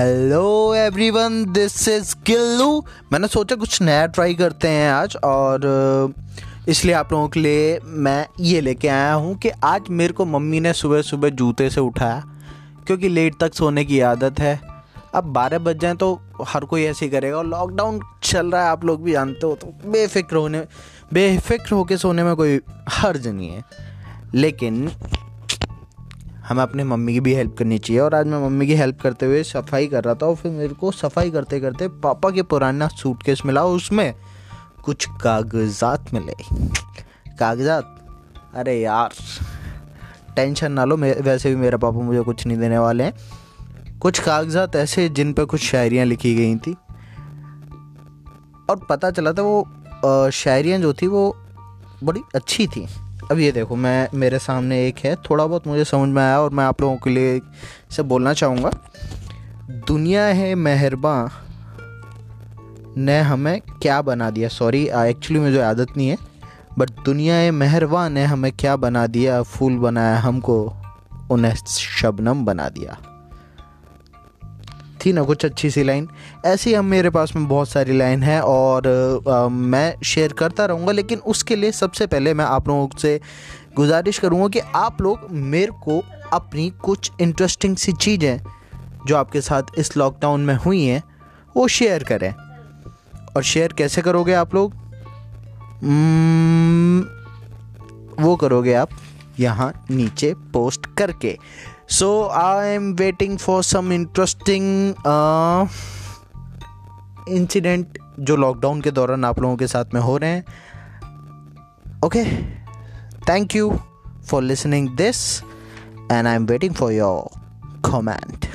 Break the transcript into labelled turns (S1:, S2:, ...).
S1: Hello everyone this is Gillu मैंने सोचा कुछ नया ट्राई करते हैं आज और इसलिए आप लोगों के लिए मैं ये लेके आया हूँ कि आज मेरे को मम्मी ने सुबह सुबह जूते से उठाया, क्योंकि लेट तक सोने की आदत है। अब बारह बज जाए तो हर कोई ऐसे ही करेगा। और लॉकडाउन चल रहा है, आप लोग भी जानते हो तो बेफिक्र होने, बेफिक्र होके सोने में कोई हर्ज नहीं है। लेकिन हमें अपने मम्मी की भी हेल्प करनी चाहिए। और आज मैं मम्मी की हेल्प करते हुए सफ़ाई कर रहा था और फिर मेरे को सफ़ाई करते करते पापा के पुराना सूटकेस मिला। उसमें कुछ कागजात मिले। कागजात? अरे यार टेंशन ना लो। वैसे भी मेरे पापा मुझे कुछ नहीं देने वाले हैं। कुछ कागजात ऐसे जिन पर कुछ शायरियाँ लिखी गई थी। और पता चला था वो शायरियाँ जो थी वो बड़ी अच्छी थी। अब ये देखो, मैं, मेरे सामने एक है, थोड़ा बहुत मुझे समझ में आया और मैं आप लोगों के लिए से बोलना चाहूँगा। दुनिया है मेहरबान ने हमें क्या बना दिया? सॉरी एक्चुअली मुझे आदत नहीं है बट दुनिया है मेहरबान ने हमें क्या बना दिया? फूल बनाया हमको, उन्हें शबनम बना दिया। थी ना कुछ अच्छी सी लाइन। ऐसी हम मेरे पास में बहुत सारी लाइन है और आ, मैं शेयर करता रहूँगा लेकिन उसके लिए सबसे पहले मैं आप लोगों से गुजारिश करूँगा कि आप लोग मेरे को अपनी कुछ इंटरेस्टिंग सी चीज़ें जो आपके साथ इस लॉकडाउन में हुई हैं वो शेयर करें। और शेयर कैसे करोगे आप लोग? hmm, वो करोगे आप यहाँ नीचे पोस्ट करके। So I am waiting for some interesting incident जो लॉकडाउन के दौरान आप लोगों के साथ में हो रहे हैं। Okay thank you for listening this and I am waiting for your comment